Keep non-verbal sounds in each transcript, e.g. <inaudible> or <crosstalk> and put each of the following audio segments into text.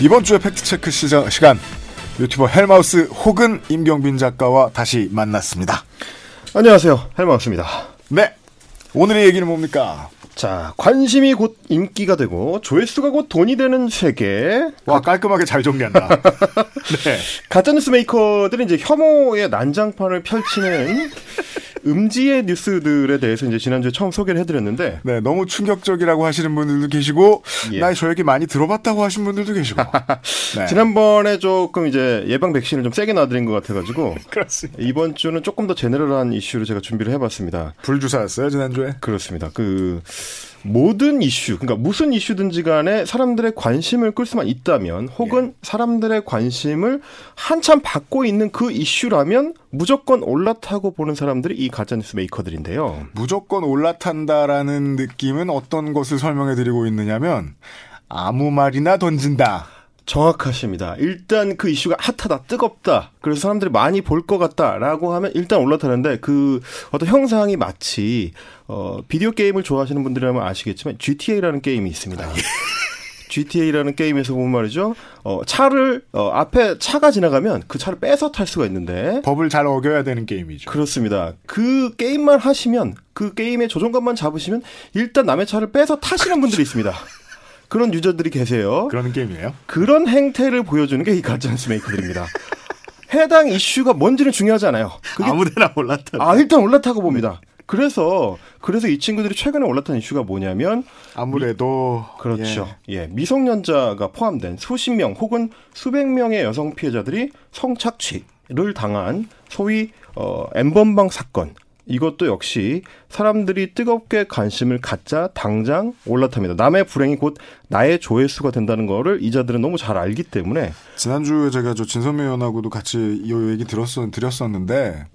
이번 주에 팩트체크 시저, 시간 유튜버 헬마우스 혹은 임경빈 작가와 다시 만났습니다. 안녕하세요. 헬마우스입니다. 네. 오늘의 얘기는 뭡니까? 자, 관심이 곧 인기가 되고 조회수가 곧 돈이 되는 세계. 와 깔끔하게 잘 정리한다. <laughs> 네. 가짜뉴스 메이커들이 이제 혐오의 난장판을 펼치는 음지의 뉴스들에 대해서 이제 지난주에 처음 소개를 해드렸는데. 네, 너무 충격적이라고 하시는 분들도 계시고, 예. 나저 얘기 많이 들어봤다고 하신 분들도 계시고. <laughs> 네. 지난번에 조금 이제 예방 백신을 좀 세게 놔드린 것 같아가지고. <laughs> 그렇습니다. 이번 주는 조금 더 제네럴한 이슈를 제가 준비를 해봤습니다. 불주사였어요, 지난주에? 그렇습니다. 그 모든 이슈, 그러니까 무슨 이슈든지 간에 사람들의 관심을 끌 수만 있다면 혹은 사람들의 관심을 한참 받고 있는 그 이슈라면 무조건 올라타고 보는 사람들이 이 가짜뉴스 메이커들인데요. 무조건 올라탄다라는 느낌은 어떤 것을 설명해 드리고 있느냐면, 아무 말이나 던진다. 정확하십니다. 일단 그 이슈가 핫하다, 뜨겁다. 그래서 사람들이 많이 볼 것 같다라고 하면 일단 올라타는데 그 어떤 형상이 마치 어 비디오 게임을 좋아하시는 분들이라면 아시겠지만 GTA라는 게임이 있습니다. GTA라는 게임에서 보면 말이죠. 어 차를 어 앞에 차가 지나가면 그 차를 빼서 탈 수가 있는데 법을 잘 어겨야 되는 게임이죠. 그렇습니다. 그 게임만 하시면 그 게임의 조종감만 잡으시면 일단 남의 차를 빼서 타시는 분들이 있습니다. 그런 유저들이 계세요. 그러는 게임이에요. 그런 행태를 보여주는 게 이 가짜뉴스 메이커들입니다. <laughs> 해당 이슈가 뭔지는 중요하지 않아요. 그게 아무데나 올라탄. 아 일단 올라타고 봅니다. 그래서 그래서 이 친구들이 최근에 올라탄 이슈가 뭐냐면 아무래도. 그렇죠. 예. 미성년자가 포함된 수십 명 혹은 수백 명의 여성 피해자들이 성착취를 당한 소위 어 엠번방 사건. 이것도 역시 사람들이 뜨겁게 관심을 갖자 당장 올라탑니다. 남의 불행이 곧 나의 조회수가 된다는 거를 이자들은 너무 잘 알기 때문에 지난주에 제가 저 진선미 의원하고도 같이 이 얘기 들었었, 드렸었는데,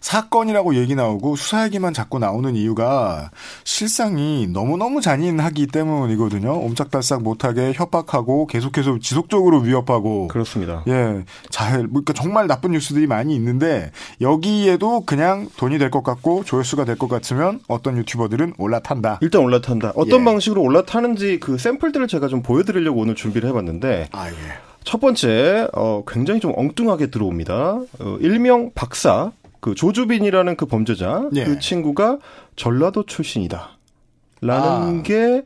사건이라고 얘기 나오고 수사 얘기만 자꾸 나오는 이유가 실상이 너무너무 잔인하기 때문이거든요. 옴짝달싹 못하게 협박하고 계속해서 지속적으로 위협하고. 그렇습니다. 예, 잘, 그러니까 정말 나쁜 뉴스들이 많이 있는데, 여기에도 그냥 돈이 될 것 같고, 조회수가 될 것 같으면 어떤 유튜버들은 올라탄다. 일단 올라탄다. 어떤 예. 방식으로 올라타는지 그 샘플들을 제가 좀 보여드리려고 오늘 준비를 해봤는데 아, 예. 첫 번째 어, 굉장히 좀 엉뚱하게 들어옵니다. 어, 일명 박사 그 조주빈이라는 그 범죄자 예. 그 친구가 전라도 출신이다. 라는 아. 게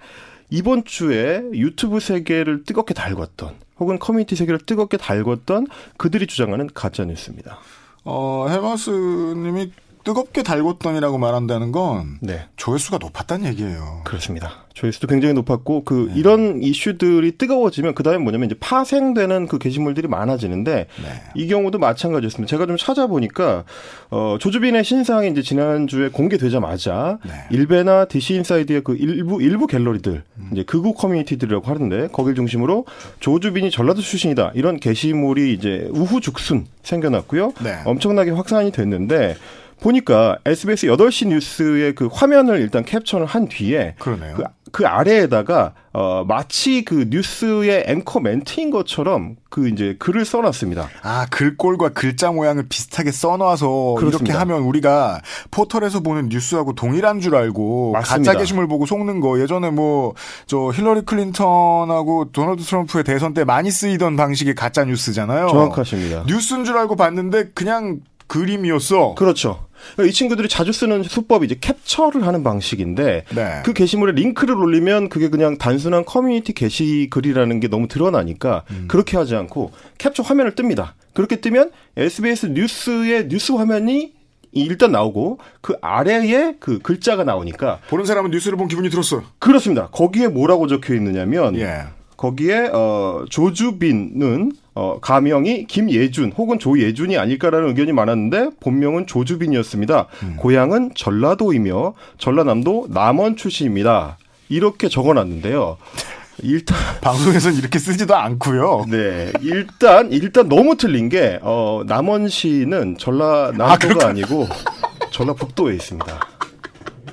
이번 주에 유튜브 세계를 뜨겁게 달궜던 혹은 커뮤니티 세계를 뜨겁게 달궜던 그들이 주장하는 가짜 뉴스입니다. 어, 헬마우스님이 뜨겁게 달궜던이라고 말한다는 건 네. 조회수가 높았다는 얘기예요. 그렇습니다. 조회수도 굉장히 높았고 그 네. 이런 이슈들이 뜨거워지면 그 다음에 뭐냐면 이제 파생되는 그 게시물들이 많아지는데 네. 이 경우도 마찬가지였습니다. 제가 좀 찾아보니까 어 조주빈의 신상이 이제 지난주에 공개되자마자 네. 일베나 DC 인사이드의 그 일부 일부 갤러리들 음. 이제 극우 커뮤니티들이라고 하는데 거길 중심으로 조주빈이 전라도 출신이다 이런 게시물이 이제 우후죽순 생겨났고요. 네. 엄청나게 확산이 됐는데 보니까 SBS 8시 뉴스의 그 화면을 일단 캡처를 한 뒤에 그러네요. 그, 그 아래에다가 어 마치 그 뉴스의 앵커 멘트인 것처럼 그 이제 글을 써놨습니다. 아, 글꼴과 글자 모양을 비슷하게 써놔서 이렇게 그렇습니다. 하면 우리가 포털에서 보는 뉴스하고 동일한 줄 알고 맞습니다. 가짜 게시물 보고 속는 거 예전에 뭐 저 힐러리 클린턴하고 도널드 트럼프의 대선 때 많이 쓰이던 방식의 가짜 뉴스잖아요. 정확하십니다. 뉴스인 줄 알고 봤는데 그냥 그림이었어. 그렇죠. 이 친구들이 자주 쓰는 수법이 이제 캡처를 하는 방식인데 네. 그 게시물에 링크를 올리면 그게 그냥 단순한 커뮤니티 게시 글이라는 게 너무 드러나니까 음. 그렇게 하지 않고 캡처 화면을 뜹니다. 그렇게 뜨면 SBS 뉴스의 뉴스 화면이 일단 나오고 그 아래에 그 글자가 나오니까 보는 사람은 뉴스를 본 기분이 들었어요. 그렇습니다. 거기에 뭐라고 적혀 있느냐면 예. 거기에 어 조주빈은 어 가명이 김예준 혹은 조예준이 아닐까라는 의견이 많았는데 본명은 조주빈이었습니다. 고향은 전라도이며 전라남도 남원 출신입니다. 이렇게 적어놨는데요. 일단 <laughs> 방송에서는 이렇게 쓰지도 않고요. 네 일단 일단 너무 틀린 게 어, 남원시는 전라남도가. 아, 니고 전라북도에 있습니다.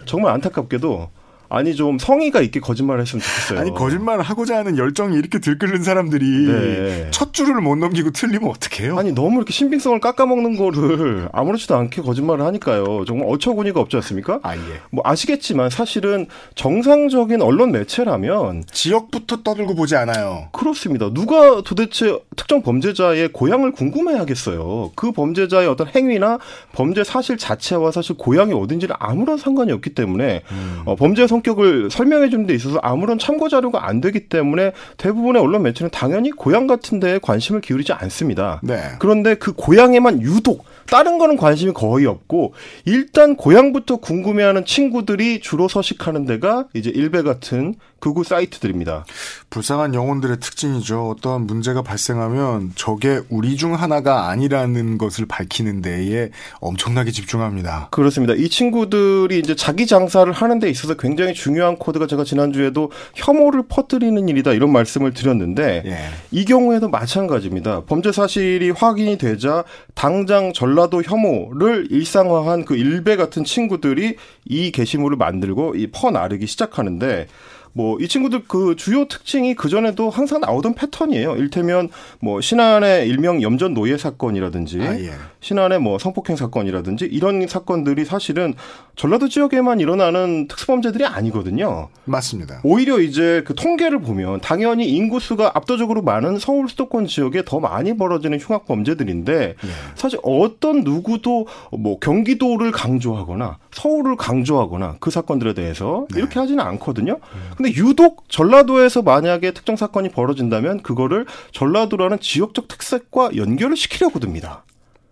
정말 안타깝게도 아니 좀 성의가 있게 거짓말을 했으면 좋겠어요. 아니 거짓말을 하고자 하는 열정이 이렇게 들끓는 사람들이 네. 첫 줄을 못 넘기고 틀리면 어떡해요? 아니 너무 이렇게 신빙성을 깎아먹는 거를 아무렇지도 않게 거짓말을 하니까요. 정말 어처구니가 없지 않습니까? 아 예. 뭐 아시겠지만 사실은 정상적인 언론 매체라면 지역부터 떠들고 보지 않아요. 그렇습니다. 누가 도대체 특정 범죄자의 고향을 궁금해하겠어요. 그 범죄자의 어떤 행위나 범죄 사실 자체와 사실 고향이 어딘지는 아무런 상관이 없기 때문에 음. 어, 범죄의 성격을 설명해 주는 데 있어서 아무런 참고 자료가 안 되기 때문에 대부분의 언론 매체는 당연히 고향 같은 데에 관심을 기울이지 않습니다. 네. 그런데 그 고향에만 유독 다른 거는 관심이 거의 없고 일단 고향부터 궁금해하는 친구들이 주로 서식하는 데가 이제 일베 같은 극우 사이트들입니다. 불쌍한 영혼들의 특징이죠. 어떠한 문제가 발생하면 저게 우리 중 하나가 아니라는 것을 밝히는 데에 엄청나게 집중합니다. 그렇습니다. 이 친구들이 이제 자기 장사를 하는 데 있어서 굉장히 중요한 코드가 제가 지난주에도 혐오를 퍼뜨리는 일이다 이런 말씀을 드렸는데 예. 이 경우에도 마찬가지입니다. 범죄 사실이 확인이 되자 당장 전라도 혐오를 일상화한 그 일베 같은 친구들이 이 게시물을 만들고 이 퍼나르기 시작하는데 뭐 이 친구들 그 주요 특징이 그 전에도 항상 나오던 패턴이에요. 일테면 뭐 신안의 일명 염전 노예 사건이라든지 아, 예. 신안의 뭐 성폭행 사건이라든지 이런 사건들이 사실은 전라도 지역에만 일어나는 특수범죄들이 아니거든요. 맞습니다. 오히려 이제 그 통계를 보면 당연히 인구수가 압도적으로 많은 서울 수도권 지역에 더 많이 벌어지는 흉악 범죄들인데 예. 사실 어떤 누구도 뭐 경기도를 강조하거나 서울을 강조하거나 그 사건들에 대해서 네. 이렇게 하지는 않거든요. 근데 유독 전라도에서 만약에 특정 사건이 벌어진다면 그거를 전라도라는 지역적 특색과 연결을 시키려고 듭니다.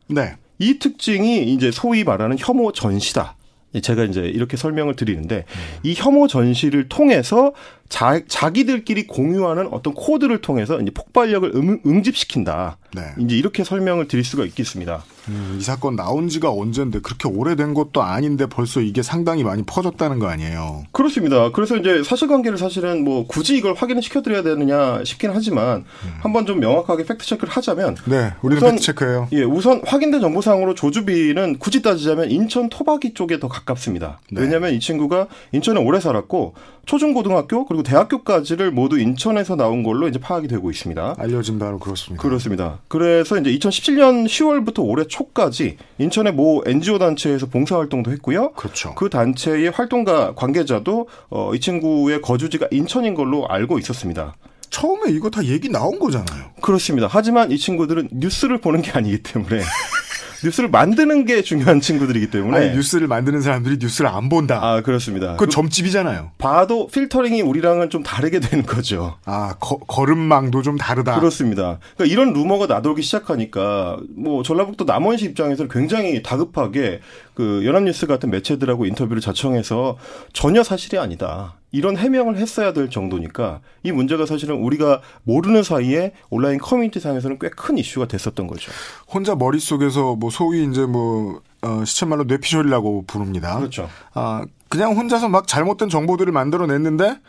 네. 이 특징이 이제 소위 말하는 혐오 전시다. 제가 이제 이렇게 설명을 드리는데 이 혐오 전시를 통해서 자, 자기들끼리 공유하는 어떤 코드를 통해서 이제 폭발력을 음, 응집시킨다. 네. 이제 이렇게 설명을 드릴 수가 있겠습니다. 음, 이 사건 나온 지가 언젠데 그렇게 오래된 것도 아닌데 벌써 이게 상당히 많이 퍼졌다는 거 아니에요. 그렇습니다. 그래서 이제 사실관계를 사실은 뭐 굳이 이걸 확인을 시켜드려야 되느냐 싶긴 하지만 한번 좀 명확하게 팩트 체크를 하자면 네, 우리는 팩트 체크예요. 예, 우선 확인된 정보상으로 조주빈은 굳이 따지자면 인천 토박이 쪽에 더 가깝습니다. 네. 왜냐하면 이 친구가 인천에 오래 살았고 초중고등학교 그리고 대학교까지를 모두 인천에서 나온 걸로 이제 파악이 되고 있습니다. 알려진 바로 그렇습니다. 그렇습니다. 그래서 이제 2017년 10월부터 올해 초까지 인천의 모 NGO 단체에서 봉사 활동도 했고요. 그렇죠. 그 단체의 활동가 관계자도 어, 이 친구의 거주지가 인천인 걸로 알고 있었습니다. 처음에 이거 다 얘기 나온 거잖아요. 그렇습니다. 하지만 이 친구들은 뉴스를 보는 게 아니기 때문에 <laughs> 뉴스를 만드는 게 중요한 친구들이기 때문에 아니 뉴스를 만드는 사람들이 뉴스를 안 본다. 아 그렇습니다. 그건 그 점집이잖아요. 봐도 필터링이 우리랑은 좀 다르게 되는 거죠. 아 거, 거름망도 좀 다르다. 그렇습니다. 그러니까 이런 루머가 나돌기 시작하니까 뭐 전라북도 남원시 입장에서는 굉장히 다급하게 그 연합뉴스 같은 매체들하고 인터뷰를 자청해서 전혀 사실이 아니다. 이런 해명을 했어야 될 정도니까 이 문제가 사실은 우리가 모르는 사이에 온라인 커뮤니티 상에서는 꽤 큰 이슈가 됐었던 거죠. 혼자 머릿속에서 뭐 소위 이제 뭐 어, 시쳇말로 뇌피셜이라고 부릅니다. 그렇죠. 아, 그냥 혼자서 막 잘못된 정보들을 만들어냈는데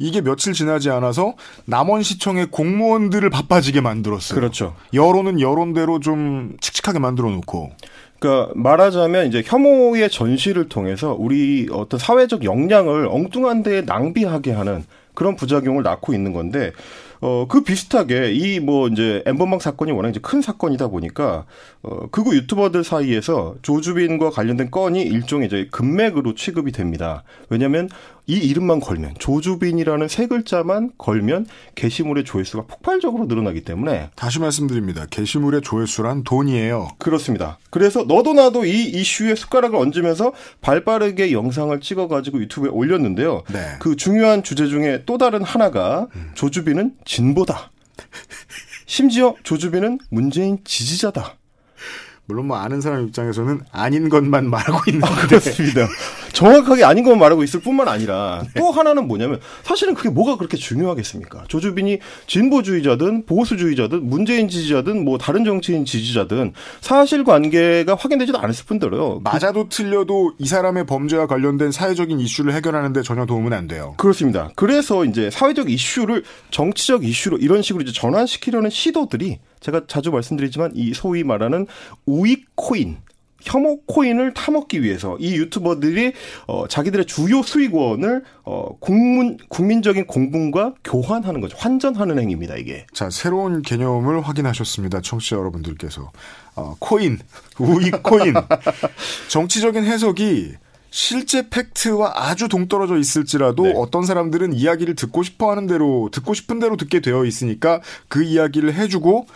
이게 며칠 지나지 않아서 남원시청의 공무원들을 바빠지게 만들었어요. 그렇죠. 여론은 여론대로 좀 칙칙하게 만들어 놓고. 그러니까 말하자면 이제 혐오의 전시를 통해서 우리 어떤 사회적 역량을 엉뚱한 데에 낭비하게 하는 그런 부작용을 낳고 있는 건데 어, 그 비슷하게 이 뭐 이제 엠번방 사건이 워낙 이제 큰 사건이다 보니까 어, 극우 유튜버들 사이에서 조주빈과 관련된 건이 일종의 이제 금맥으로 취급이 됩니다. 왜냐하면 이 이름만 걸면 조주빈이라는 세 글자만 걸면 게시물의 조회수가 폭발적으로 늘어나기 때문에 다시 말씀드립니다. 게시물의 조회수란 돈이에요. 그렇습니다. 그래서 너도 나도 이 이슈에 숟가락을 얹으면서 발빠르게 영상을 찍어가지고 유튜브에 올렸는데요. 네. 그 중요한 주제 중에 또 다른 하나가 조주빈은 진보다. 심지어 조주빈은 문재인 지지자다. 물론 뭐 아는 사람 입장에서는 아닌 것만 <laughs> 말하고 있는데 그렇습니다. 정확하게 아닌 것만 말하고 있을 뿐만 아니라 또 하나는 뭐냐면 사실은 그게 뭐가 그렇게 중요하겠습니까? 조주빈이 진보주의자든 보수주의자든 문재인 지지자든 뭐 다른 정치인 지지자든 사실관계가 확인되지도 않았을 뿐더러 맞아도 틀려도 이 사람의 범죄와 관련된 사회적인 이슈를 해결하는데 전혀 도움은 안 돼요. 그렇습니다. 그래서 이제 사회적 이슈를 정치적 이슈로 이런 식으로 이제 전환시키려는 시도들이 제가 자주 말씀드리지만 이 소위 말하는 우익 코인 혐오 코인을 타먹기 위해서 이 유튜버들이 어 자기들의 주요 수익원을 어 국민 국민적인 공분과 교환하는 거죠. 환전하는 행위입니다, 이게. 자, 새로운 개념을 확인하셨습니다. 청취자 여러분들께서. 어, 코인, 우익 코인. <laughs> 정치적인 해석이 실제 팩트와 아주 동떨어져 있을지라도 네. 어떤 사람들은 이야기를 듣고 싶어 하는 대로, 듣고 싶은 대로 듣게 되어 있으니까 그 이야기를 해주고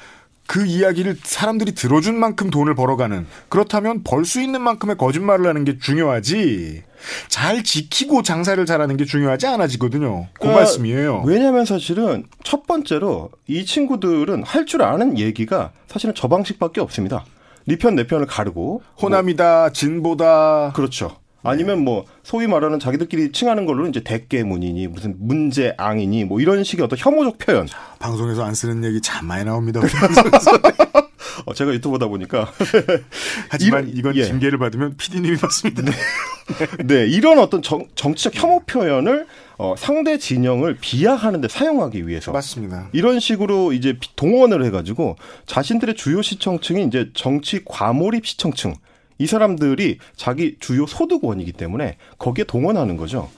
그 이야기를 사람들이 들어준 만큼 돈을 벌어가는 그렇다면 벌 수 있는 만큼의 거짓말을 하는 게 중요하지 잘 지키고 장사를 잘하는 게 중요하지 않아지거든요. 그 그러니까 말씀이에요. 왜냐하면 사실은 첫 번째로 이 친구들은 할 줄 아는 얘기가 사실은 저 방식밖에 없습니다. 네 편 내 편을 가르고 호남이다, 진보다. 그렇죠. 아니면 뭐 소위 말하는 자기들끼리 칭하는 걸로는 이제 대깨문이니 무슨 문제앙이니 뭐 이런 식의 어떤 혐오적 표현. 방송에서 안 쓰는 얘기 참 많이 나옵니다. <laughs> 어, 제가 유튜버다 보니까 <laughs> 하지만 이런- 이건 예. 징계를 받으면 PD님이 받습니다. <laughs> 네 이런 어떤 정, 정치적 혐오 표현을 어, 상대 진영을 비하하는데 사용하기 위해서 맞습니다. 이런 식으로 이제 비- 동원을 해가지고 자신들의 주요 시청층이 이제 정치 과몰입 시청층 이 사람들이 자기 주요 소득원이기 때문에 거기에 동원하는 거죠.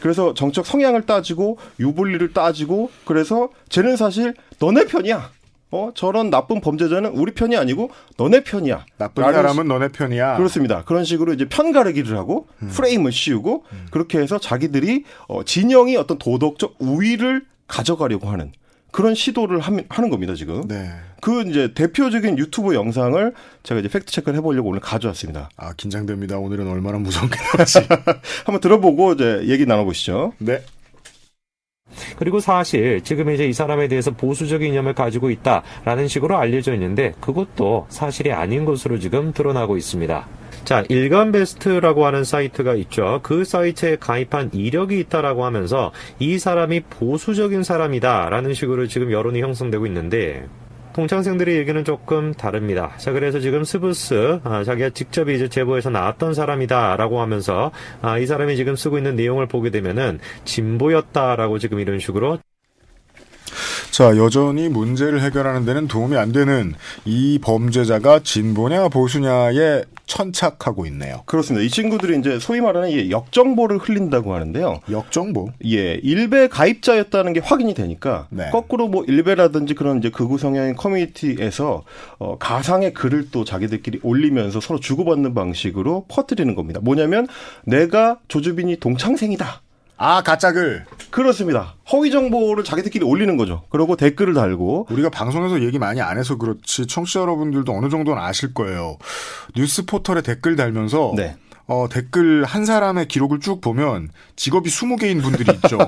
그래서 정책 성향을 따지고 유불리를 따지고 그래서 쟤는 사실 너네 편이야. 어 저런 나쁜 범죄자는 우리 편이 아니고 너네 편이야. 나쁜 사람은 너네 편이야. 그렇습니다. 그런 식으로 이제 편가르기를 하고 프레임을 씌우고 그렇게 해서 자기들이 어, 진영이 어떤 도덕적 우위를 가져가려고 하는 그런 시도를 함- 하는 겁니다 지금. 네. 그 이제 대표적인 유튜브 영상을 제가 이제 팩트 체크를 해보려고 오늘 가져왔습니다. 아 긴장됩니다. 오늘은 얼마나 무서운 게 나올지. <laughs> 한번 들어보고 이제 얘기 나눠보시죠. 네. 그리고 사실 지금 이제 이 사람에 대해서 보수적 이념을 가지고 있다라는 식으로 알려져 있는데 그것도 사실이 아닌 것으로 지금 드러나고 있습니다. 자, 일간 베스트라고 하는 사이트가 있죠. 그 사이트에 가입한 이력이 있다라고 하면서 이 사람이 보수적인 사람이다라는 식으로 지금 여론이 형성되고 있는데 동창생들의 얘기는 조금 다릅니다. 자, 그래서 지금 스브스, 아, 자기가 직접 이제 제보에서 나왔던 사람이다라고 하면서, 아, 이 사람이 지금 쓰고 있는 내용을 보게 되면은, 진보였다라고 지금 이런 식으로 자, 여전히 문제를 해결하는 데는 도움이 안 되는 이 범죄자가 진보냐 보수냐에 천착하고 있네요. 그렇습니다. 이 친구들이 이제 소위 말하는 이 역정보를 흘린다고 하는데요. 역정보. 예, 일베 가입자였다는 게 확인이 되니까 네. 거꾸로 뭐 일베라든지 그런 이제 극우 성향의 커뮤니티에서 어, 가상의 글을 또 자기들끼리 올리면서 서로 주고받는 방식으로 퍼뜨리는 겁니다. 뭐냐면 내가 조주빈이 동창생이다. 아, 가짜 글. 그렇습니다. 허위 정보를 자기들끼리 올리는 거죠. 그리고 댓글을 달고 우리가 방송에서 얘기 많이 안 해서 그렇지 청취자 여러분들도 어느 정도는 아실 거예요. 뉴스 포털에 댓글 달면서 네. 어, 댓글 한 사람의 기록을 쭉 보면 직업이 20개인 분들이 있죠.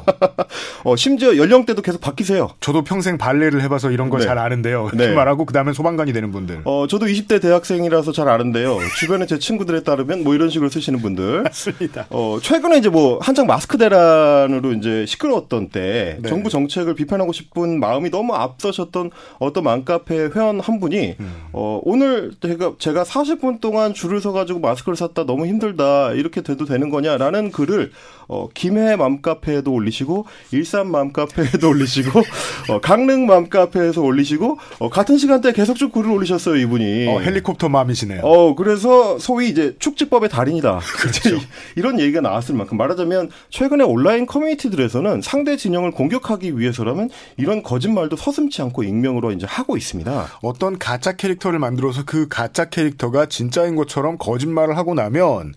<laughs> 어, 심지어 연령대도 계속 바뀌세요. 저도 평생 발레를 해봐서 이런 걸 네. 잘 아는데요. 네. 그 말하고 그 다음에 소방관이 되는 분들. 어, 저도 20대 대학생이라서 잘 아는데요. 주변에 제 친구들에 따르면 뭐 이런 식으로 쓰시는 분들. 맞습니다. 어, 최근에 이제 뭐 한창 마스크 대란으로 이제 시끄러웠던 때 네. 정부 정책을 비판하고 싶은 마음이 너무 앞서셨던 어떤 맘카페 회원 한 분이 음. 어, 오늘 제가 제가 40분 동안 줄을 서 가지고 마스크를 샀다 너무 힘들 다. 이렇게 돼도 되는 거냐라는 글을 어, 김해 맘카페에도 올리시고 일산 맘카페에도 올리시고 <laughs> 어, 강릉 맘카페에서 올리시고 어, 같은 시간대에 계속 쭉 글을 올리셨어요, 이분이. 어, 헬리콥터 맘이시네요. 어, 그래서 소위 이제 축지법의 달인이다. <laughs> 그렇죠. 이런 얘기가 나왔을 만큼 말하자면 최근에 온라인 커뮤니티들에서는 상대 진영을 공격하기 위해서라면 이런 거짓말도 서슴치 않고 익명으로 이제 하고 있습니다. 어떤 가짜 캐릭터를 만들어서 그 가짜 캐릭터가 진짜인 것처럼 거짓말을 하고 나면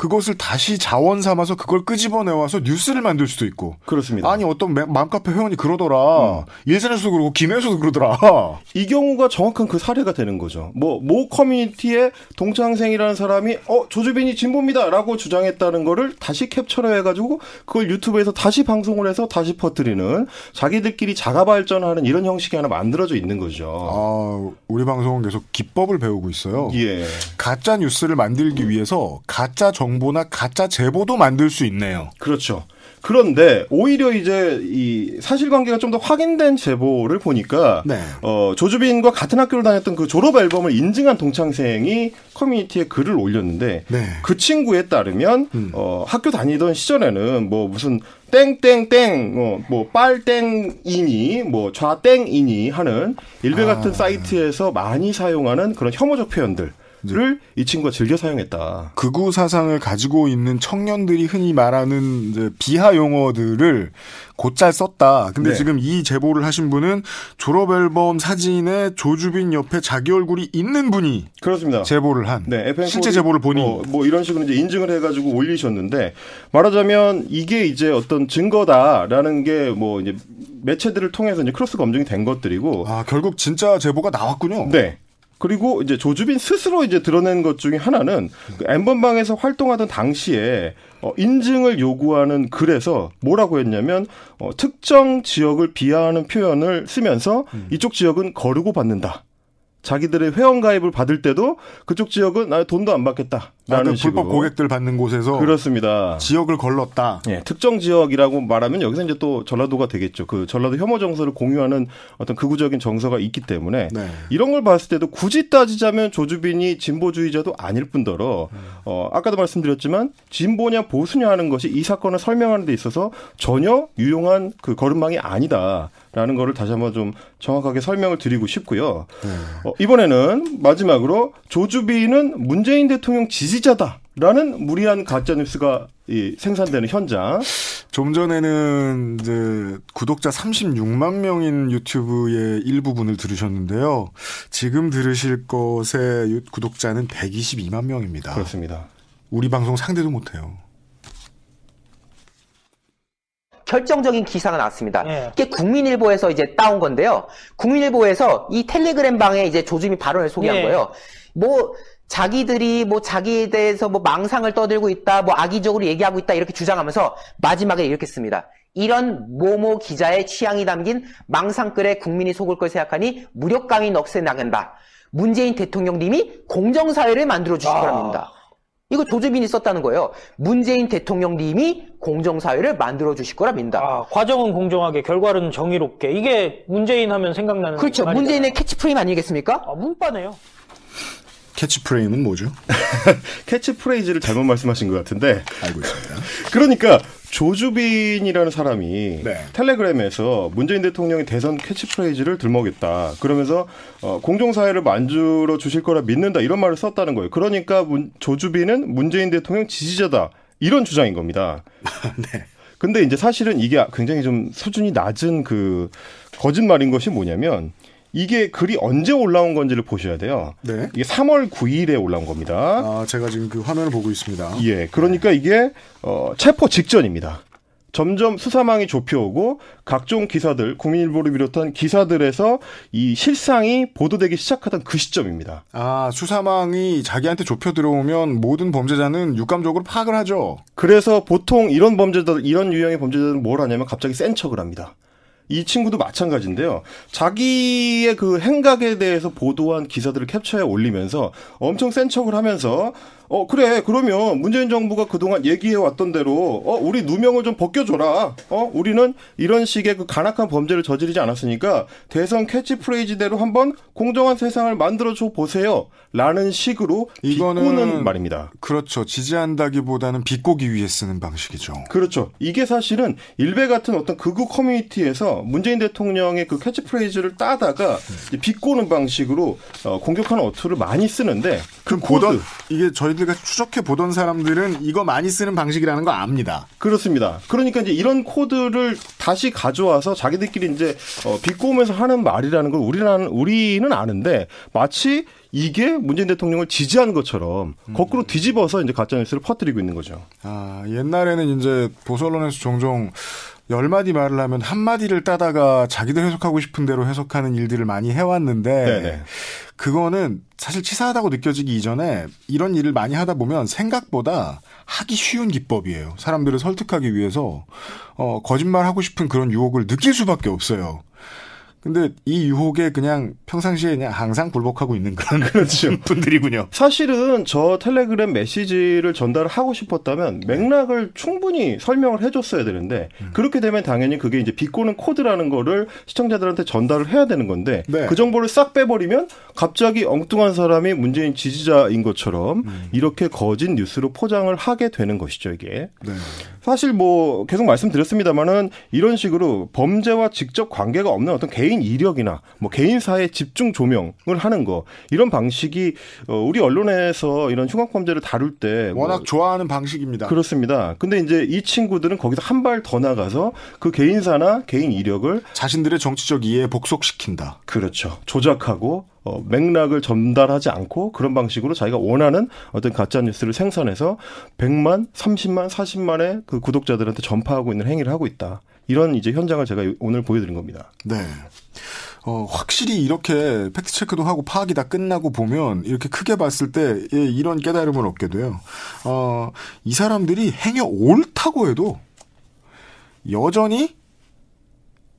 그것을 다시 자원 삼아서 그걸 끄집어내와서 뉴스를 만들 수도 있고. 그렇습니다. 아니 어떤 매- 맘카페 회원이 그러더라. 일산에서도 그러고 김해에서도 그러더라. <laughs> 이 경우가 정확한 그 사례가 되는 거죠. 뭐, 모 커뮤니티에 동창생이라는 사람이, 어, 조주빈이 진보입니다! 라고 주장했다는 거를 다시 캡처를 해가지고, 그걸 유튜브에서 다시 방송을 해서 다시 퍼뜨리는, 자기들끼리 자가 발전하는 이런 형식이 하나 만들어져 있는 거죠. 아, 우리 방송은 계속 기법을 배우고 있어요. 예. 가짜 뉴스를 만들기 위해서 가짜 정 보나 가짜 제보도 만들 수 있네요. 그렇죠. 그런데 오히려 이제 이 사실관계가 좀 더 확인된 제보를 보니까 네. 어 조주빈과 같은 학교를 다녔던 그 졸업 앨범을 인증한 동창생이 커뮤니티에 글을 올렸는데 네. 그 친구에 따르면 음. 어 학교 다니던 시절에는 뭐 무슨 땡땡땡 어 뭐 빨땡이니 뭐 좌땡이니 하는 일베 같은 아. 사이트에서 많이 사용하는 그런 혐오적 표현들 이 친구가 즐겨 사용했다. 극우 사상을 가지고 있는 청년들이 흔히 말하는 비하 용어들을 곧잘 썼다. 근데 네. 지금 이 제보를 하신 분은 졸업 앨범 사진에 조주빈 옆에 자기 얼굴이 있는 분이 그렇습니다. 제보를 한 네, 실제 제보를 보니 뭐, 뭐 이런 식으로 이제 인증을 해가지고 올리셨는데 말하자면 이게 이제 어떤 증거다라는 게 뭐 이제 매체들을 통해서 이제 크로스 검증이 된 것들이고 아 결국 진짜 제보가 나왔군요. 네. 그리고 이제 조주빈 스스로 이제 드러낸 것 중에 하나는 그 엠번방에서 활동하던 당시에 어, 인증을 요구하는 글에서 뭐라고 했냐면 어, 특정 지역을 비하하는 표현을 쓰면서 이쪽 지역은 거르고 받는다. 자기들의 회원 가입을 받을 때도 그쪽 지역은 나 돈도 안 아, 받겠다 라는 그 식으로 불법 고객들 받는 곳에서 그렇습니다. 지역을 걸렀다. 예, 특정 지역이라고 말하면 여기서 이제 또 전라도가 되겠죠. 그 전라도 혐오 정서를 공유하는 어떤 극우적인 정서가 있기 때문에 네. 이런 걸 봤을 때도 굳이 따지자면 조주빈이 진보주의자도 아닐 뿐더러 어, 아까도 말씀드렸지만 진보냐 보수냐 하는 것이 이 사건을 설명하는 데 있어서 전혀 유용한 그 걸음망이 아니다 라는 거를 다시 한번 좀 정확하게 설명을 드리고 싶고요. 어, 이번에는 마지막으로 조주빈은 문재인 대통령 지지자다 라는 무리한 가짜 뉴스가 이 생산되는 현장. 좀 전에는 이제 구독자 36만 명인 유튜브의 일부분을 들으셨는데요. 지금 들으실 것의 유- 구독자는 122만 명입니다. 그렇습니다. 우리 방송 상대도 못해요. 결정적인 기사가 나왔습니다. 예. 이게 국민일보에서 이제 따온 건데요. 국민일보에서 이 텔레그램 방에 이제 조짐이 발언을 소개한 예. 거예요. 뭐 자기들이 뭐 자기에 대해서 뭐 망상을 떠들고 있다, 뭐 악의적으로 얘기하고 있다 이렇게 주장하면서 마지막에 이렇게 씁니다. 이런 모모 기자의 취향이 담긴 망상글에 국민이 속을 걸 생각하니 무력감이 넋에 나간다. 문재인 대통령님이 공정사회를 만들어 주실 아. 거랍니다. 이거 조주빈이 썼다는 거예요. 문재인 대통령님이 공정사회를 만들어 주실 거랍니다. 아, 과정은 공정하게, 결과는 정의롭게. 이게 문재인 하면 생각나는. 그렇죠. 말이잖아요. 문재인의 캐치프레임 아니겠습니까? 아, 문빠네요. 캐치프레임은 뭐죠? <laughs> 캐치프레이즈를 잘못 말씀하신 것 같은데 알고 있습니다. <laughs> 그러니까 조주빈이라는 사람이 네. 텔레그램에서 문재인 대통령의 대선 캐치프레이즈를 들먹였다. 그러면서 어, 공정사회를 만들어 주실 거라 믿는다 이런 말을 썼다는 거예요. 그러니까 문- 조주빈은 문재인 대통령 지지자다 이런 주장인 겁니다. <laughs> 네. 근데 이제 사실은 이게 굉장히 좀 수준이 낮은 그 거짓말인 것이 뭐냐면 이게 글이 언제 올라온 건지를 보셔야 돼요. 네. 이게 3월 9일에 올라온 겁니다. 아, 제가 지금 그 화면을 보고 있습니다. 예, 그러니까 이게 어, 체포 직전입니다. 점점 수사망이 좁혀오고 각종 기사들, 국민일보를 비롯한 기사들에서 이 실상이 보도되기 시작하던 그 시점입니다. 아, 수사망이 자기한테 좁혀 들어오면 모든 범죄자는 육감적으로 파악을 하죠. 그래서 보통 이런 범죄자들, 이런 유형의 범죄자들은 뭘 하냐면 갑자기 센 척을 합니다. 이 친구도 마찬가지인데요. 자기의 그 행각에 대해서 보도한 기사들을 캡처해 올리면서 엄청 센 척을 하면서 어 그래 그러면 문재인 정부가 그동안 얘기해 왔던 대로 어 우리 누명을 좀 벗겨줘라 어 우리는 이런 식의 그 간악한 범죄를 저지르지 않았으니까 대선 캐치프레이즈대로 한번 공정한 세상을 만들어 줘 보세요라는 식으로 비꼬는 말입니다. 그렇죠. 지지한다기보다는 비꼬기 위해 쓰는 방식이죠. 그렇죠. 이게 사실은 일베 같은 어떤 극우 커뮤니티에서 문재인 대통령의 그 캐치프레이즈를 따다가 비꼬는 방식으로 어, 공격하는 어투를 많이 쓰는데 그 그런 코드 보던 이게 저희들가 추적해 보던 사람들은 이거 많이 쓰는 방식이라는 거 압니다. 그렇습니다. 그러니까 이제 이런 코드를 다시 가져와서 자기들끼리 이제 어, 비꼬면서 하는 말이라는 걸 우리는 우리는 아는데 마치 이게 문재인 대통령을 지지하는 것처럼 거꾸로 뒤집어서 이제 가짜 뉴스를 퍼뜨리고 있는 거죠. 아, 옛날에는 이제 보수 언론에서 종종 열 마디 말을 하면 한 마디를 따다가 자기들 해석하고 싶은 대로 해석하는 일들을 많이 해왔는데 네네. 그거는 사실 치사하다고 느껴지기 이전에 이런 일을 많이 하다 보면 생각보다 하기 쉬운 기법이에요. 사람들을 설득하기 위해서 어, 거짓말 하고 싶은 그런 유혹을 느낄 수밖에 없어요. 근데 이 유혹에 그냥 평상시에 그냥 항상 굴복하고 있는 그런 <laughs> 그렇죠. 분들이군요. 사실은 저 텔레그램 메시지를 전달을 하고 싶었다면 맥락을 충분히 설명을 해줬어야 되는데 그렇게 되면 당연히 그게 이제 비꼬는 코드라는 거를 시청자들한테 전달을 해야 되는 건데 네. 그 정보를 싹 빼버리면 갑자기 엉뚱한 사람이 문재인 지지자인 것처럼 음. 이렇게 거짓 뉴스로 포장을 하게 되는 것이죠, 이게. 네. 사실 뭐 계속 말씀드렸습니다만은 이런 식으로 범죄와 직접 관계가 없는 어떤 개인 이력이나 뭐 개인사의 집중 조명을 하는 거 이런 방식이 어, 우리 언론에서 이런 흉악 범죄를 다룰 때뭐 워낙 좋아하는 방식입니다. 그렇습니다. 근데 이제 이 친구들은 거기서 한 발 더 나가서 그 개인사나 개인 이력을 자신들의 정치적 이해에 복속시킨다. 그렇죠. 조작하고 어, 맥락을 전달하지 않고 그런 방식으로 자기가 원하는 어떤 가짜 뉴스를 생산해서 100만, 30만, 40만의 그 구독자들한테 전파하고 있는 행위를 하고 있다. 이런 이제 현장을 제가 오늘 보여드린 겁니다. 네. 어, 확실히 이렇게 팩트체크도 하고 파악이 다 끝나고 보면 이렇게 크게 봤을 때 예, 이런 깨달음을 얻게 돼요. 어, 이 사람들이 행여 옳다고 해도 여전히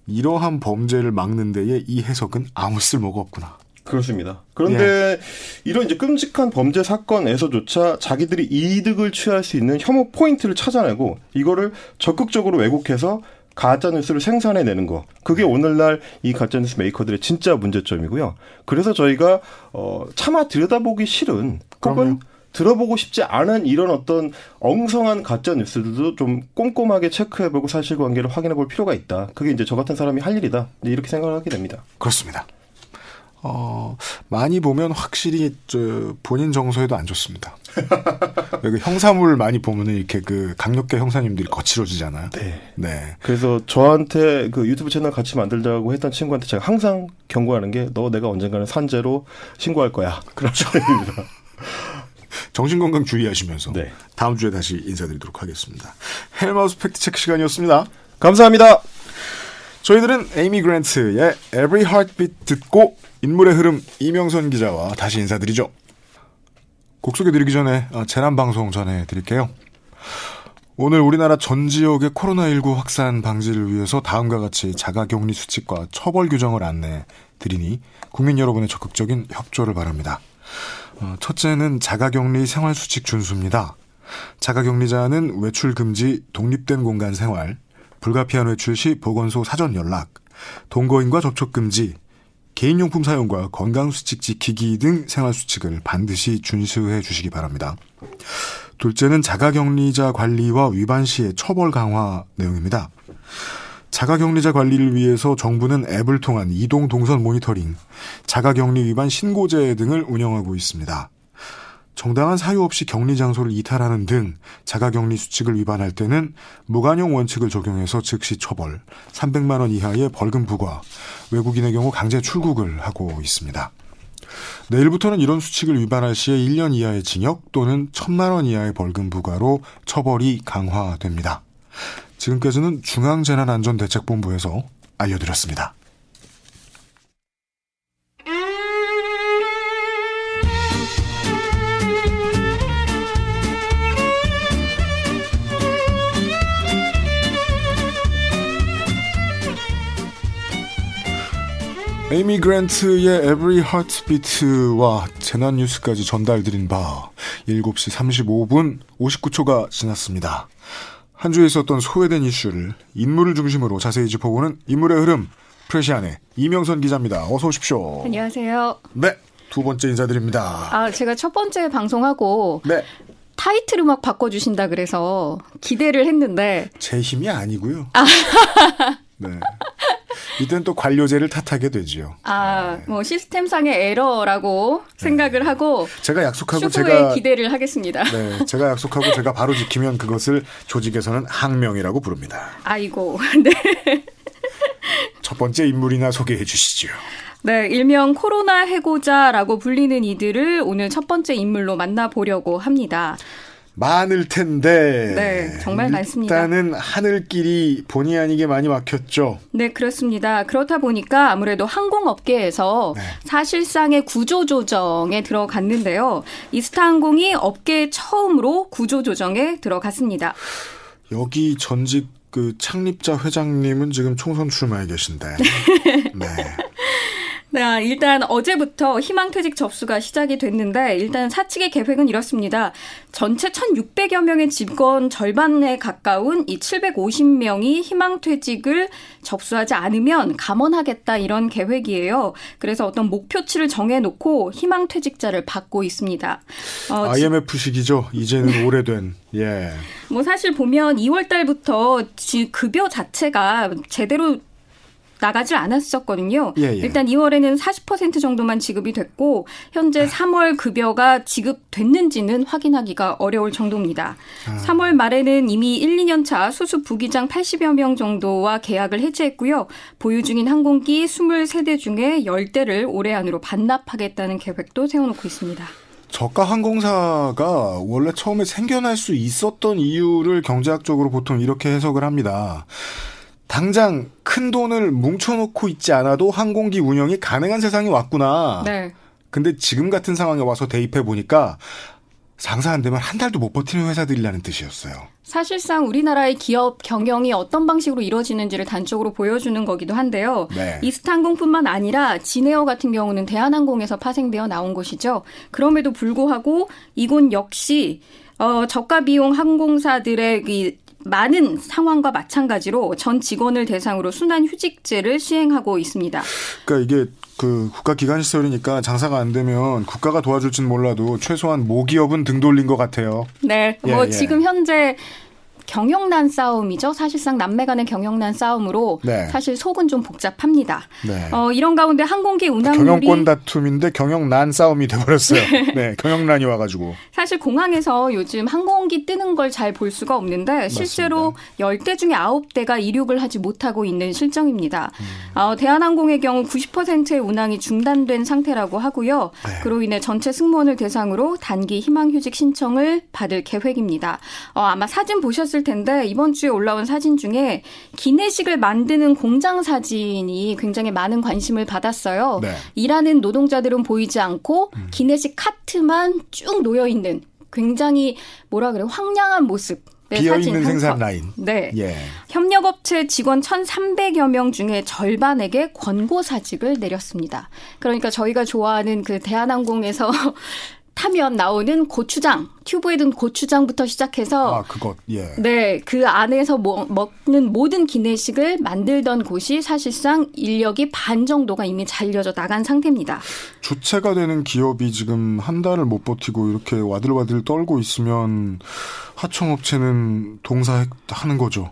이러한 범죄를 막는 데에 이 해석은 아무 쓸모가 없구나. 그렇습니다. 그런데 이런 이제 끔찍한 범죄 사건에서조차 자기들이 이득을 취할 수 있는 혐오 포인트를 찾아내고 이거를 적극적으로 왜곡해서 가짜 뉴스를 생산해내는 거. 그게 오늘날 이 가짜 뉴스 메이커들의 진짜 문제점이고요. 그래서 저희가 어 차마 들여다보기 싫은 혹은 그럼요. 들어보고 싶지 않은 이런 어떤 엉성한 가짜 뉴스들도 좀 꼼꼼하게 체크해보고 사실관계를 확인해볼 필요가 있다. 그게 이제 저 같은 사람이 할 일이다. 이렇게 생각을 하게 됩니다. 그렇습니다. 어, 많이 보면 확실히 저 본인 정서에도 안 좋습니다. <laughs> 여기 형사물 많이 보면은 이렇게 그 강력계 형사님들이 거칠어지잖아요. 네. 네. 그래서 저한테 그 유튜브 채널 같이 만들자고 했던 친구한테 제가 항상 경고하는 게 너 내가 언젠가는 산재로 신고할 거야. <laughs> 그렇죠. <laughs> 정신건강 주의하시면서 네. 다음 주에 다시 인사드리도록 하겠습니다. 헬마우스 팩트체크 시간이었습니다. 감사합니다. 저희들은 에이미 그랜트의 Every Heartbeat 듣고 인물의 흐름 이명선 기자와 다시 인사드리죠. 곡 소개드리기 전에 어, 재난방송 전해드릴게요. 오늘 우리나라 전 지역의 코로나19 확산 방지를 위해서 다음과 같이 자가격리 수칙과 처벌 규정을 안내 드리니 국민 여러분의 적극적인 협조를 바랍니다. 어, 첫째는 자가격리 생활수칙 준수입니다. 자가격리자는 외출 금지, 독립된 공간 생활, 불가피한 외출 시 보건소 사전 연락, 동거인과 접촉 금지, 개인용품 사용과 건강수칙 지키기 등 생활수칙을 반드시 준수해 주시기 바랍니다. 둘째는 자가격리자 관리와 위반 시의 처벌 강화 내용입니다. 자가격리자 관리를 위해서 정부는 앱을 통한 이동 동선 모니터링, 자가격리 위반 신고제 등을 운영하고 있습니다. 정당한 사유 없이 격리 장소를 이탈하는 등 자가격리 수칙을 위반할 때는 무관용 원칙을 적용해서 즉시 처벌, 300만 원 이하의 벌금 부과, 외국인의 경우 강제 출국을 하고 있습니다. 내일부터는 이런 수칙을 위반할 시에 1년 이하의 징역 또는 1000만 원 이하의 벌금 부과로 처벌이 강화됩니다. 지금까지는 중앙재난안전대책본부에서 알려드렸습니다. 에이미 그랜트의 Every Heartbeat와 재난 뉴스까지 전달드린 바 7시 35분 59초가 지났습니다. 한 주에 있었던 소외된 이슈를 인물을 중심으로 자세히 짚어보는 인물의 흐름 프레시안의 이명선 기자입니다. 어서 오십시오. 안녕하세요. 네, 두 번째 인사드립니다. 아, 제가 첫 번째 방송하고 네, 타이틀 음악 바꿔주신다 그래서 기대를 했는데, 제 힘이 아니고요. 네. 이때는 또 관료제를 탓하게 되지요. 아, 뭐 시스템상의 에러라고 생각을 하고, 제가 약속하고 제가 기대를 하겠습니다. 네, 제가 약속하고 <laughs> 제가 바로 지키면 그것을 조직에서는 항명이라고 부릅니다. 아이고, <laughs> 네. 첫 번째 인물이나 소개해 주시죠. 네, 일명 코로나 해고자라고 불리는 이들을 오늘 첫 번째 인물로 만나보려고 합니다. 많을 텐데. 네, 정말 많습니다. 일단은 하늘길이 본의 아니게 많이 막혔죠. 네, 그렇습니다. 그렇다 보니까 아무래도 항공업계에서 네. 사실상의 구조조정에 들어갔는데요. 이스타항공이 업계 처음으로 구조조정에 들어갔습니다. 여기 전직 그 창립자 회장님은 지금 총선 출마에 계신데. <laughs> 네. 네, 일단 어제부터 희망퇴직 접수가 시작이 됐는데 일단 사측의 계획은 이렇습니다. 전체 1,600여 명의 직원 절반에 가까운 이 750명이 희망퇴직을 접수하지 않으면 감원하겠다 이런 계획이에요. 그래서 어떤 목표치를 정해놓고 희망퇴직자를 받고 있습니다. 어, IMF 시기죠. 이제는 오래된. 예. 뭐 사실 보면 2월 달부터 급여 자체가 제대로 나가질 않았었거든요. 예, 예. 일단 2월에는 40% 정도만 지급이 됐고 현재 3월 급여가 지급됐는지는 확인하기가 어려울 정도입니다. 아. 3월 말에는 이미 1, 2년 차 수습 부기장 80여 명 정도와 계약을 해지했고요. 보유 중인 항공기 23대 중에 10대를 올해 안으로 반납하겠다는 계획도 세워놓고 있습니다. 저가 항공사가 원래 처음에 생겨날 수 있었던 이유를 경제학적으로 보통 이렇게 해석을 합니다. 당장 큰 돈을 뭉쳐놓고 있지 않아도 항공기 운영이 가능한 세상이 왔구나. 네. 근데 지금 같은 상황에 와서 대입해 보니까 장사 안 되면 한 달도 못 버티는 회사들이라는 뜻이었어요. 사실상 우리나라의 기업 경영이 어떤 방식으로 이루어지는지를 단적으로 보여주는 거기도 한데요. 네. 이스타항공뿐만 아니라 진에어 같은 경우는 대한항공에서 파생되어 나온 것이죠. 그럼에도 불구하고 이곳 역시 어, 저가 비용 항공사들의 이 많은 상황과 마찬가지로 전 직원을 대상으로 순환 휴직제를 시행하고 있습니다. 그러니까 이게 그 국가 기관 시설이니까 장사가 안 되면 국가가 도와줄진 몰라도 최소한 모기업은 등 돌린 것 같아요. 네, 뭐 예, 예. 지금 현재 경영난 싸움이죠. 사실상 남매 간의 경영난 싸움으로 네. 사실 속은 좀 복잡합니다. 네. 어, 이런 가운데 항공기 운항률이 경영권 다툼인데 경영난 싸움이 돼버렸어요. 네. <laughs> 네, 경영난이 와가지고 사실 공항에서 요즘 항공기 뜨는 걸 잘 볼 수가 없는데 실제로. 10대 중에 9대가 이륙을 하지 못하고 있는 실정입니다. 음. 어, 대한항공의 경우 90%의 운항이 중단된 상태라고 하고요. 네. 그로 인해 전체 승무원을 대상으로 단기 희망휴직 신청을 받을 계획입니다. 어, 아마 사진 보셨을 보셨을 텐데 이번 주에 올라온 사진 중에 기내식을 만드는 공장 사진이 굉장히 많은 관심을 받았어요. 네. 일하는 노동자들은 보이지 않고 음. 기내식 카트만 쭉 놓여 있는 굉장히 뭐라 그래 황량한 모습. 비어있는 생산 라인. 네. 예. 협력업체 직원 1,300여 명 중에 절반에게 권고 사직을 내렸습니다. 그러니까 저희가 좋아하는 그 대한항공에서 <laughs> 타면 나오는 고추장, 튜브에 든 고추장부터 시작해서 아, 그것. 예. 네, 그 안에서 뭐, 먹는 모든 기내식을 만들던 곳이 사실상 인력이 반 정도가 이미 잘려져 나간 상태입니다. 주체가 되는 기업이 지금 한 달을 못 버티고 이렇게 와들와들 떨고 있으면 하청업체는 동사하는 거죠.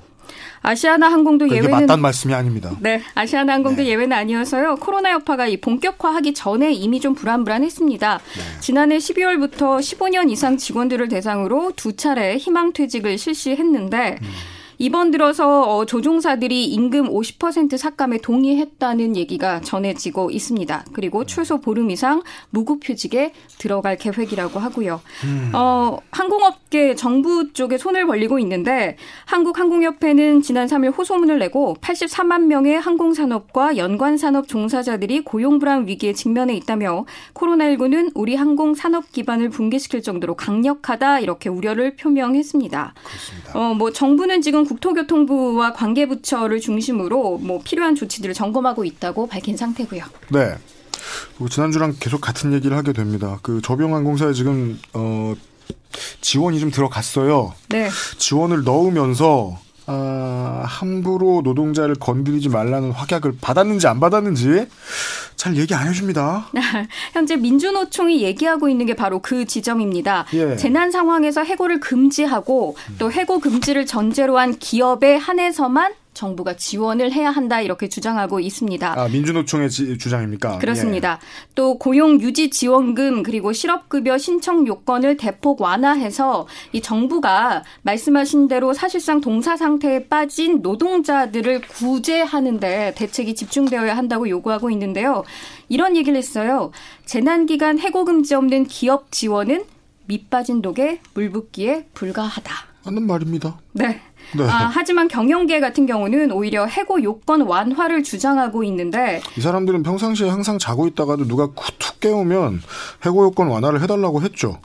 아시아나 항공도 예외는 맞단 말씀이 아닙니다. 네, 아시아나 항공도 네. 예외는 아니어서요. 코로나 여파가 본격화하기 전에 이미 좀 불안불안했습니다. 네. 지난해 12월부터 15년 이상 직원들을 대상으로 두 차례 희망퇴직을 실시했는데 음. 이번 들어서 어, 조종사들이 임금 50% 삭감에 동의했다는 얘기가 전해지고 있습니다. 그리고 최소 보름 이상 무급휴직에 들어갈 계획이라고 하고요. 음. 어, 항공업계 정부 쪽에 손을 벌리고 있는데 한국항공협회는 지난 3일 호소문을 내고 83만 명의 항공산업과 연관산업 종사자들이 고용불안 위기에 직면해 있다며 코로나19는 우리 항공산업 기반을 붕괴시킬 정도로 강력하다 이렇게 우려를 표명했습니다. 그렇습니다. 어, 뭐 정부는 지금 국토교통부와 관계부처를 중심으로 뭐 필요한 조치들을 점검하고 있다고 밝힌 상태고요. 네. 지난주랑 계속 같은 얘기를 하게 됩니다. 그 저병항공사에 지금 어 지원이 좀 들어갔어요. 네. 지원을 넣으면서 아, 함부로 노동자를 건드리지 말라는 확약을 받았는지 안 받았는지 잘 얘기 안 해줍니다. 현재 민주노총이 얘기하고 있는 게 바로 그 지점입니다. 예. 재난 상황에서 해고를 금지하고 또 해고 금지를 전제로 한 기업에 한해서만 정부가 지원을 해야 한다 이렇게 주장하고 있습니다. 아, 민주노총의 지, 주장입니까? 그렇습니다. 예. 또 고용 유지 지원금 그리고 실업급여 신청 요건을 대폭 완화해서 이 정부가 말씀하신 대로 사실상 동사 상태에 빠진 노동자들을 구제하는데 대책이 집중되어야 한다고 요구하고 있는데요. 이런 얘기를 했어요. 재난 기간 해고 금지 없는 기업 지원은 밑빠진 독에 물 붓기에 불과하다. 하는 말입니다. 네. 네. 아, 하지만 경영계 같은 경우는 오히려 해고 요건 완화를 주장하고 있는데 이 사람들은 평상시에 항상 자고 있다가도 누가 툭 깨우면 해고 요건 완화를 해달라고 했죠.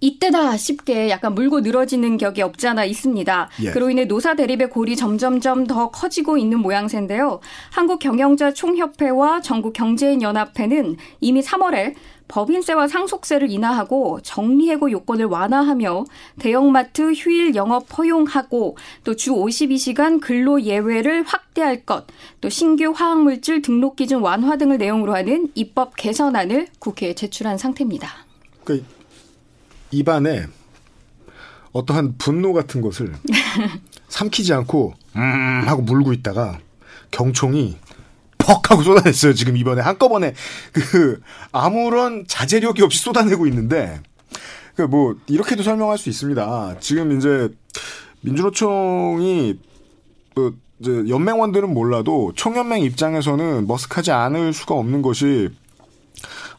이때다 싶게 약간 물고 늘어지는 격이 없지 않아 있습니다. 예. 그로 인해 노사 대립의 골이 점점점 더 커지고 있는 모양새인데요. 한국경영자 총협회와 전국경제인연합회는 이미 3월에 법인세와 상속세를 인하하고 정리해고 요건을 완화하며 대형마트 휴일 영업 허용하고 또 주 52시간 근로 예외를 확대할 것, 또 신규 화학물질 등록 기준 완화 등을 내용으로 하는 입법 개선안을 국회에 제출한 상태입니다. 그러니까 입안에 어떠한 분노 같은 것을 <laughs> 삼키지 않고 음 하고 물고 있다가 경총이 퍽 하고 쏟아냈어요. 지금 이번에 한꺼번에 그 아무런 자제력이 없이 쏟아내고 있는데 그 뭐 이렇게도 설명할 수 있습니다. 지금 이제 민주노총이 뭐 이제 연맹원들은 몰라도 총연맹 입장에서는 머쓱하지 않을 수가 없는 것이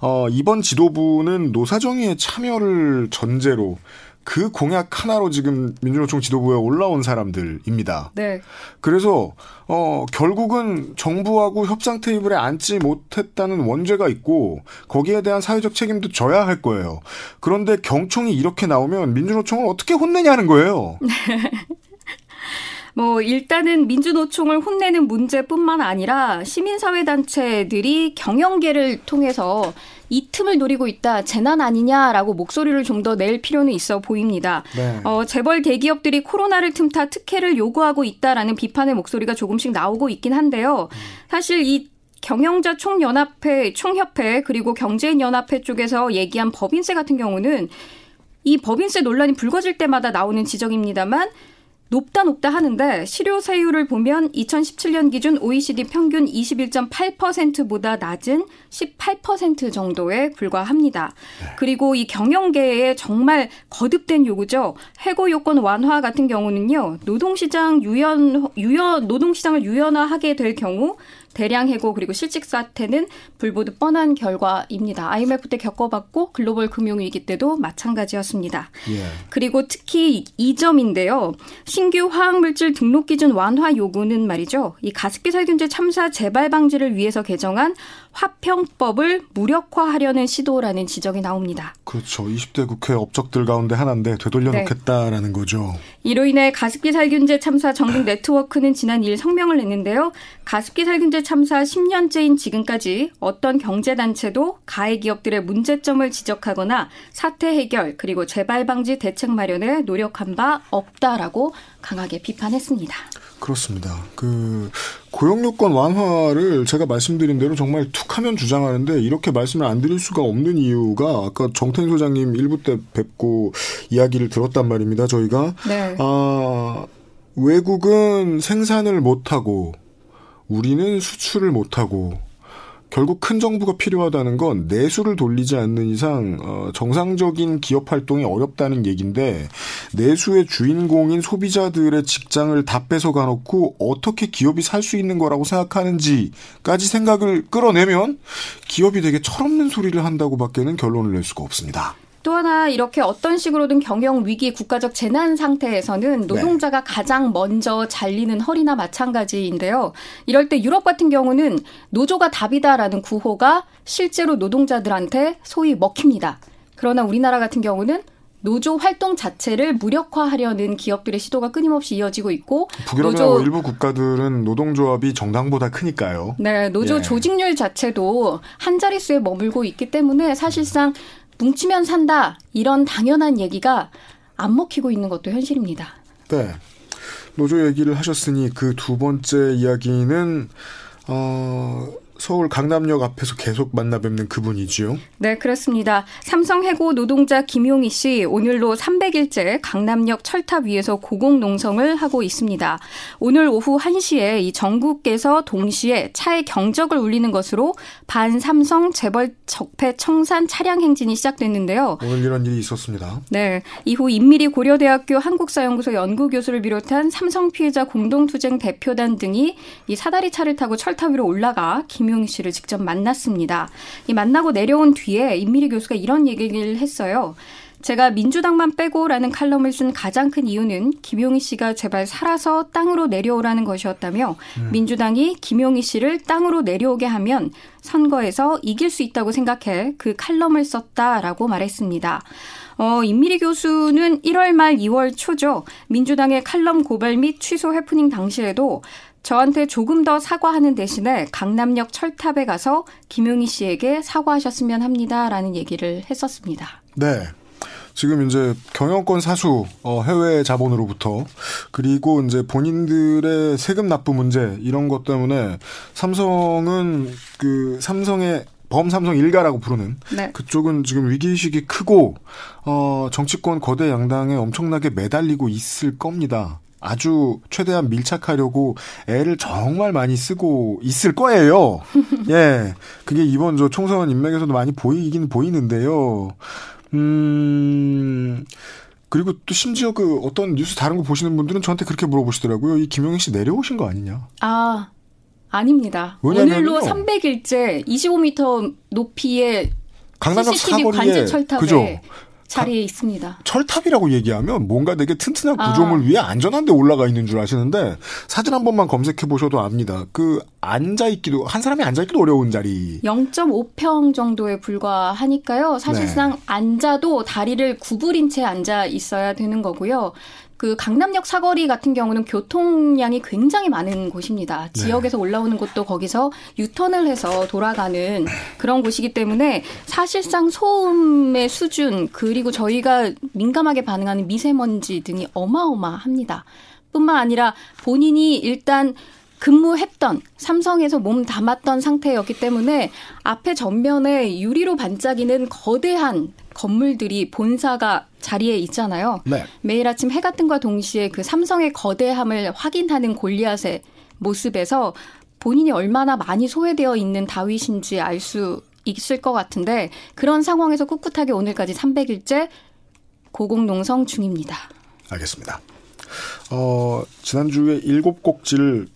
어, 이번 지도부는 노사정의의 참여를 전제로 그 공약 하나로 지금 민주노총 지도부에 올라온 사람들입니다. 네. 그래서 어 결국은 정부하고 협상 테이블에 앉지 못했다는 원죄가 있고 거기에 대한 사회적 책임도 져야 할 거예요. 그런데 경총이 이렇게 나오면 민주노총을 어떻게 혼내냐는 거예요. <laughs> 뭐 일단은 민주노총을 혼내는 문제뿐만 아니라 시민사회 단체들이 경영계를 통해서 이 틈을 노리고 있다 재난 아니냐라고 목소리를 좀 더 낼 필요는 있어 보입니다. 네. 어, 재벌 대기업들이 코로나를 틈타 특혜를 요구하고 있다라는 비판의 목소리가 조금씩 나오고 있긴 한데요. 사실 이 경영자 총연합회, 총협회 그리고 경제인연합회 쪽에서 얘기한 법인세 같은 경우는 이 법인세 논란이 불거질 때마다 나오는 지적입니다만 높다 높다 하는데 실효 세율을 보면 2017년 기준 OECD 평균 21.8%보다 낮은 18% 정도에 불과합니다. 그리고 이 경영계의 정말 거듭된 요구죠. 해고 요건 완화 같은 경우는요. 노동시장 유연 유연 노동시장을 유연화하게 될 경우 대량 해고 그리고 실직 사태는 불보듯 뻔한 결과입니다. IMF 때 겪어봤고 글로벌 금융위기 때도 마찬가지였습니다. 예. 그리고 특히 이 점인데요. 신규 화학물질 등록 기준 완화 요구는 말이죠. 이 가습기 살균제 참사 재발 방지를 위해서 개정한 화평법을 무력화하려는 시도라는 지적이 나옵니다. 그렇죠. 20대 국회 업적들 가운데 하나인데 되돌려 네. 놓겠다라는 거죠. 이로 인해 가습기 살균제 참사 정등 네트워크는 지난 2일 성명을 냈는데요. 가습기 살균제 참사 10년째인 지금까지 어떤 경제단체도 가해 기업들의 문제점을 지적하거나 사태 해결 그리고 재발 방지 대책 마련에 노력한 바 없다라고 강하게 비판했습니다. 그렇습니다. 그 고용요건 완화를 제가 말씀드린 대로 정말 툭하면 주장하는데 이렇게 말씀을 안 드릴 수가 없는 이유가 아까 정태인 소장님 일부 때 뵙고 이야기를 들었단 말입니다. 저희가 네. 아 외국은 생산을 못하고 우리는 수출을 못하고 결국 큰 정부가 필요하다는 건 내수를 돌리지 않는 이상 어, 정상적인 기업 활동이 어렵다는 얘기인데 내수의 주인공인 소비자들의 직장을 다 뺏어가 놓고 어떻게 기업이 살 수 있는 거라고 생각하는지까지 생각을 끌어내면 기업이 되게 철없는 소리를 한다고밖에는 결론을 낼 수가 없습니다. 또 하나 이렇게 어떤 식으로든 경영 위기 국가적 재난 상태에서는 노동자가 가장 먼저 잘리는 허리나 마찬가지인데요. 이럴 때 유럽 같은 경우는 노조가 답이다라는 구호가 실제로 노동자들한테 소위 먹힙니다. 그러나 우리나라 같은 경우는 노조 활동 자체를 무력화하려는 기업들의 시도가 끊임없이 이어지고 있고 북유럽이나 뭐 일부 국가들은 노동조합이 정당보다 크니까요. 네, 노조 예. 조직률 자체도 한 자릿수에 머물고 있기 때문에 사실상 뭉치면 산다 이런 당연한 얘기가 안 먹히고 있는 것도 현실입니다. 네. 노조 얘기를 하셨으니 그 두 번째 이야기는 어, 서울 강남역 앞에서 계속 만나 뵙는 그분이지요. 네, 그렇습니다. 삼성 해고 노동자 김용희 씨 오늘로 300일째 강남역 철탑 위에서 고공 농성을 하고 있습니다. 오늘 오후 1시에 이 전국에서 동시에 차의 경적을 울리는 것으로 반삼성 재벌 적폐 청산 차량 행진이 시작됐는데요. 오늘 이런 일이 있었습니다. 네. 이후 인미리 고려대학교 한국사연구소 연구교수를 비롯한 삼성 피해자 공동투쟁 대표단 등이 이 사다리 차를 타고 철탑 위로 올라가 김 용희 씨를 직접 만났습니다. 이 만나고 내려온 뒤에 인미리 교수가 이런 얘기를 했어요. 제가 민주당만 빼고라는 칼럼을 쓴 가장 큰 이유는 김용희 씨가 제발 살아서 땅으로 내려오라는 것이었다며 민주당이 김용희 씨를 땅으로 내려오게 하면 선거에서 이길 수 있다고 생각해 그 칼럼을 썼다라고 말했습니다. 어, 임미리 교수는 1월 말 2월 초죠. 민주당의 칼럼 고발 및 취소 해프닝 당시에도 저한테 조금 더 사과하는 대신에 강남역 철탑에 가서 김용희 씨에게 사과하셨으면 합니다라는 얘기를 했었습니다. 네. 지금 이제 경영권 사수 어, 해외 자본으로부터 그리고 이제 본인들의 세금 납부 문제 이런 것 때문에 삼성은 그 삼성의 범삼성 일가라고 부르는 네. 그쪽은 지금 위기의식이 크고 어 정치권 거대 양당에 엄청나게 매달리고 있을 겁니다. 아주 최대한 밀착하려고 애를 정말 많이 쓰고 있을 거예요. <laughs> 예. 그게 이번 저 총선 인맥에서도 많이 보이긴 보이는데요. 음, 그리고 또 심지어 그 어떤 뉴스 다른 거 보시는 분들은 저한테 그렇게 물어보시더라고요. 이 김용희 씨 내려오신 거 아니냐? 아, 아닙니다. 오늘로 300일째 25m 높이의 강남역 CCTV 사거리에 관제 철탑에 그죠? 자리에 있습니다. 철탑이라고 얘기하면 뭔가 되게 튼튼한 아. 구조물 위에 안전한 데 올라가 있는 줄 아시는데 사진 한 번만 검색해 보셔도 압니다. 그 앉아 있기도 한 사람이 앉아 있기도 어려운 자리. 0.5평 정도에 불과하니까요. 네. 사실상 앉아도 다리를 구부린 채 앉아 있어야 되는 거고요. 그 강남역 사거리 같은 경우는 교통량이 굉장히 많은 곳입니다. 네. 지역에서 올라오는 곳도 거기서 유턴을 해서 돌아가는 그런 곳이기 때문에 사실상 소음의 수준 그리고 저희가 민감하게 반응하는 미세먼지 등이 어마어마합니다. 뿐만 아니라 본인이 일단 근무했던 삼성에서 몸 담았던 상태였기 때문에 앞에 전면에 유리로 반짝이는 거대한 건물들이 본사가 자리에 있잖아요. 네. 매일 아침 해가 뜸과 동시에 그 삼성의 거대함을 확인하는 골리앗의 모습에서 본인이 얼마나 많이 소외되어 있는 다윗인지 알 수 있을 것 같은데 그런 상황에서 꿋꿋하게 오늘까지 300일째 고공농성 중입니다. 알겠습니다. 어, 지난주에 일곱 곡지를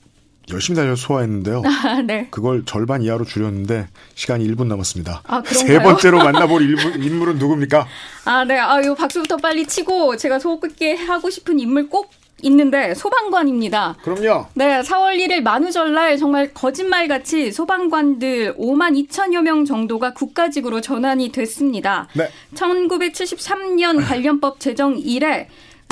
열심히 달려 소화했는데요. <laughs> 아, 네. 그걸 절반 이하로 줄였는데 시간이 1분 남았습니다. 아? 세 번째로 만나볼 인물, 인물은 누굽니까? 아, 네. 아, 요 박수부터 빨리 치고 제가 소극게 하고 싶은 인물 꼭 있는데 소방관입니다. 그럼요. 네, 4월 1일 만우절날 정말 거짓말같이 소방관들 5만 2천여 명 정도가 국가직으로 전환이 됐습니다. 네. 1973년 관련법 제정 이래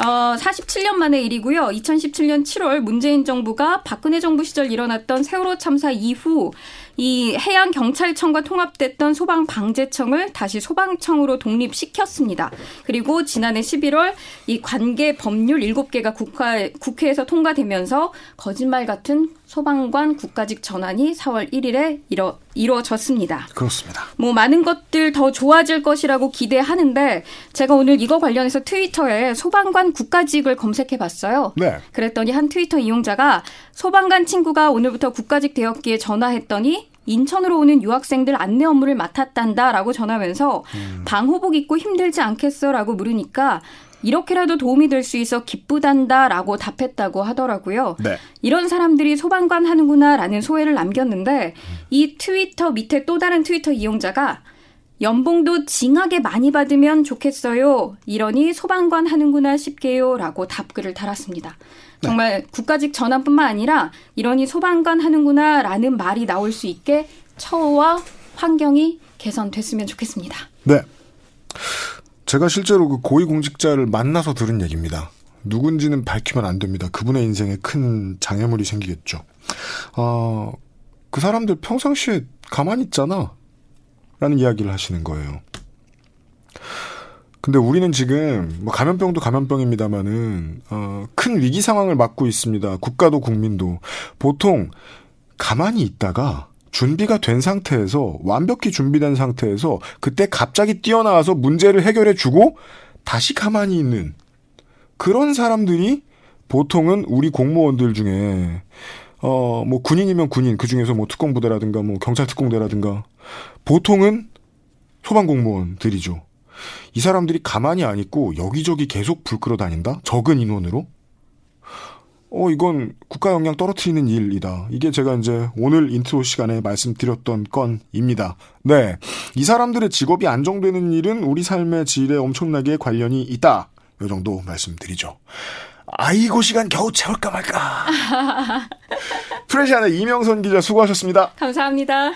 어, 47년 만의 일이고요. 2017년 7월 문재인 정부가 박근혜 정부 시절 일어났던 세월호 참사 이후 이 해양 경찰청과 통합됐던 소방 방재청을 다시 소방청으로 독립시켰습니다. 그리고 지난해 11월 이 관계 법률 7개가 국회, 국회에서 통과되면서 거짓말 같은 소방관 국가직 전환이 4월 1일에 이뤄, 이루어졌습니다. 그렇습니다. 뭐 많은 것들 더 좋아질 것이라고 기대하는데 제가 오늘 이거 관련해서 트위터에 소방관 국가직을 검색해 봤어요. 네. 그랬더니 한 트위터 이용자가 소방관 친구가 오늘부터 국가직 되었기에 전화했더니 인천으로 오는 유학생들 안내 업무를 맡았단다라고 전하면서 방호복 입고 힘들지 않겠어라고 물으니까 이렇게라도 도움이 될 수 있어 기쁘단다라고 답했다고 하더라고요. 네. 이런 사람들이 소방관 하는구나라는 소회를 남겼는데 이 트위터 밑에 또 다른 트위터 이용자가 연봉도 징하게 많이 받으면 좋겠어요. 이러니 소방관 하는구나 싶게요라고 답글을 달았습니다. 정말 국가직 전환뿐만 아니라 이러니 소방관 하는구나라는 말이 나올 수 있게 처우와 환경이 개선됐으면 좋겠습니다. 네. 제가 실제로 그 고위공직자를 만나서 들은 얘기입니다. 누군지는 밝히면 안 됩니다. 그분의 인생에 큰 장애물이 생기겠죠. 어, 그 사람들 평상시에 가만히 있잖아. 라는 이야기를 하시는 거예요. 근데 우리는 지금 뭐 감염병도 감염병입니다만은 어, 큰 위기 상황을 맞고 있습니다. 국가도 국민도 보통 가만히 있다가 준비가 된 상태에서 완벽히 준비된 상태에서 그때 갑자기 뛰어나와서 문제를 해결해 주고 다시 가만히 있는 그런 사람들이 보통은 우리 공무원들 중에 어 뭐 군인이면 군인 그 중에서 뭐 특공부대라든가 뭐 경찰 특공대라든가 보통은 소방 공무원들이죠. 이 사람들이 가만히 안 있고 여기저기 계속 불 끌어 다닌다? 적은 인원으로? 어, 이건 국가 역량 떨어뜨리는 일이다. 이게 제가 이제 오늘 인트로 시간에 말씀드렸던 건입니다. 네. 이 사람들의 직업이 안정되는 일은 우리 삶의 질에 엄청나게 관련이 있다. 요 정도 말씀드리죠. 아이고, 시간 겨우 채울까 말까. <laughs> 프레시안의 이명선 기자 수고하셨습니다. 감사합니다.